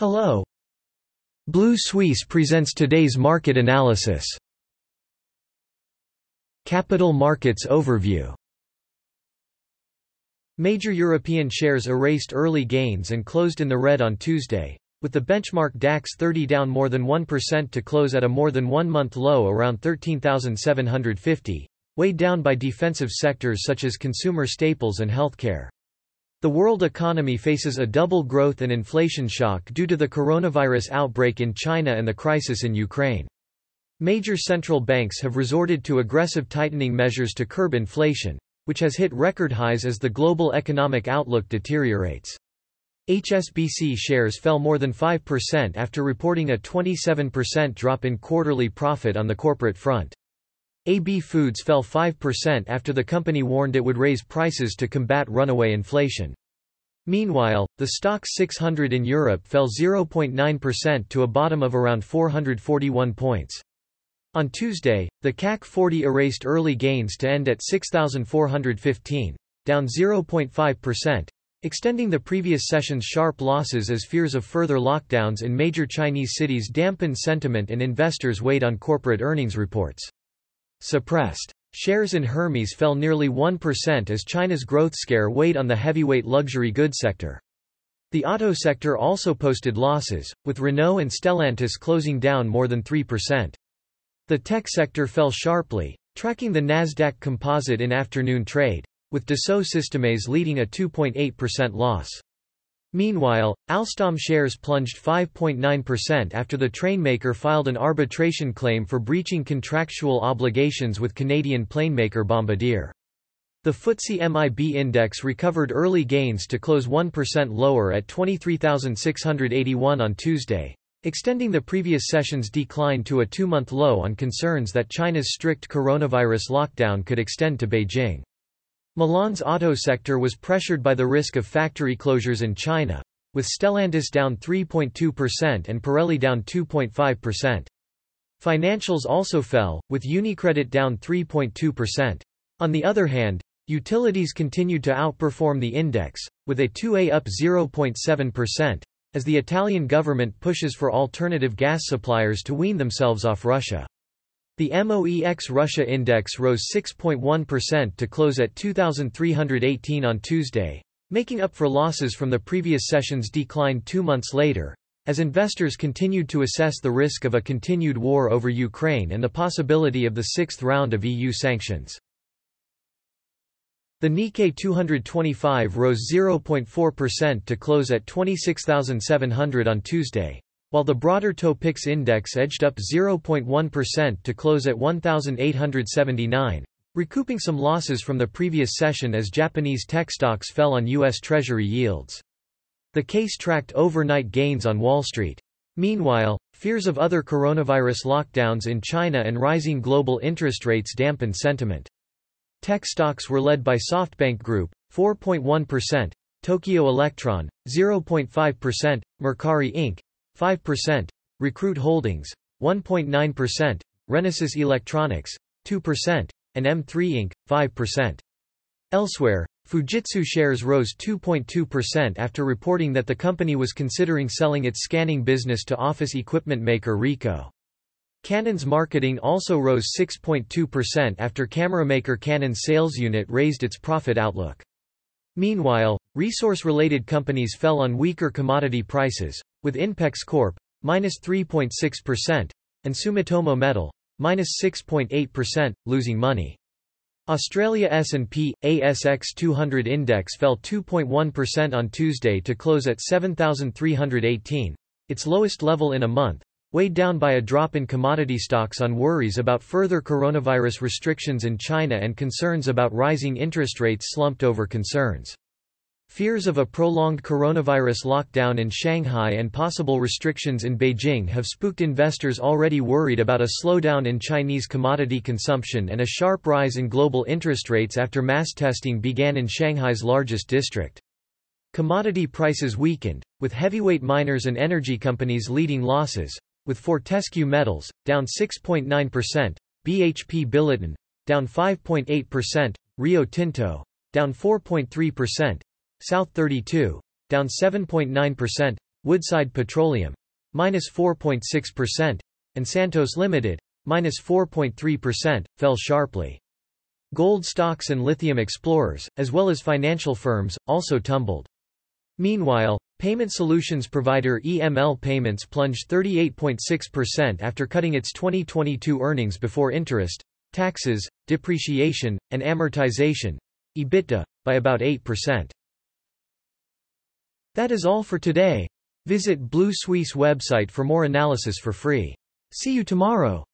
Hello. Blue Suisse presents today's market analysis. Capital Markets Overview Major European shares erased early gains and closed in the red on Tuesday, with the benchmark DAX 30 down more than 1% to close at a more than one-month low around 13,750, weighed down by defensive sectors such as consumer staples and healthcare. The world economy faces a double growth and inflation shock due to the coronavirus outbreak in China and the crisis in Ukraine. Major central banks have resorted to aggressive tightening measures to curb inflation, which has hit record highs as the global economic outlook deteriorates. HSBC shares fell more than 5% after reporting a 27% drop in quarterly profit on the corporate front. AB Foods fell 5% after the company warned it would raise prices to combat runaway inflation. Meanwhile, the Stoxx 600 in Europe fell 0.9% to a bottom of around 441 points. On Tuesday, the CAC 40 erased early gains to end at 6,415, down 0.5%, extending the previous session's sharp losses as fears of further lockdowns in major Chinese cities dampened sentiment and investors weighed on corporate earnings reports. Suppressed. Shares in Hermes fell nearly 1% as China's growth scare weighed on the heavyweight luxury goods sector. The auto sector also posted losses, with Renault and Stellantis closing down more than 3%. The tech sector fell sharply, tracking the Nasdaq Composite in afternoon trade, with Dassault Systèmes leading a 2.8% loss. Meanwhile, Alstom shares plunged 5.9% after the trainmaker filed an arbitration claim for breaching contractual obligations with Canadian planemaker Bombardier. The FTSE MIB index recovered early gains to close 1% lower at 23,681 on Tuesday, extending the previous session's decline to a two-month low on concerns that China's strict coronavirus lockdown could extend to Beijing. Milan's auto sector was pressured by the risk of factory closures in China, with Stellantis down 3.2% and Pirelli down 2.5%. Financials also fell, with Unicredit down 3.2%. On the other hand, utilities continued to outperform the index, with A2A up 0.7%, as the Italian government pushes for alternative gas suppliers to wean themselves off Russia. The MOEX Russia index rose 6.1% to close at 2,318 on Tuesday, making up for losses from the previous session's decline two months later, as investors continued to assess the risk of a continued war over Ukraine and the possibility of the sixth round of EU sanctions. The Nikkei 225 rose 0.4% to close at 26,700 on Tuesday, while the broader Topix index edged up 0.1% to close at 1,879, recouping some losses from the previous session as Japanese tech stocks fell on U.S. Treasury yields. The case tracked overnight gains on Wall Street. Meanwhile, fears of other coronavirus lockdowns in China and rising global interest rates dampened sentiment. Tech stocks were led by SoftBank Group, 4.1%, Tokyo Electron, 0.5%, Mercari Inc., 5%, Recruit Holdings, 1.9%, Renesas Electronics, 2%, and M3 Inc., 5%. Elsewhere, Fujitsu shares rose 2.2% after reporting that the company was considering selling its scanning business to office equipment maker Ricoh. Canon's marketing also rose 6.2% after camera maker Canon's sales unit raised its profit outlook. Meanwhile, resource-related companies fell on weaker commodity prices, with Inpex Corp. minus 3.6%, and Sumitomo Metal minus 6.8%, losing money. Australia S&P ASX 200 index fell 2.1% on Tuesday to close at 7318, its lowest level in a month, weighed down by a drop in commodity stocks on worries about further coronavirus restrictions in China and concerns about rising interest rates slumped over concerns. Fears of a prolonged coronavirus lockdown in Shanghai and possible restrictions in Beijing have spooked investors already worried about a slowdown in Chinese commodity consumption and a sharp rise in global interest rates after mass testing began in Shanghai's largest district. Commodity prices weakened, with heavyweight miners and energy companies leading losses, with Fortescue Metals, down 6.9%, BHP Billiton, down 5.8%, Rio Tinto, down 4.3%, South 32, down 7.9%, Woodside Petroleum, minus 4.6%, and Santos Limited, minus 4.3%, fell sharply. Gold stocks and lithium explorers, as well as financial firms, also tumbled. Meanwhile, payment solutions provider EML Payments plunged 38.6% after cutting its 2022 earnings before interest, taxes, depreciation, and amortization EBITDA, by about 8%. That is all for today. Visit Blue Suisse website for more analysis for free. See you tomorrow.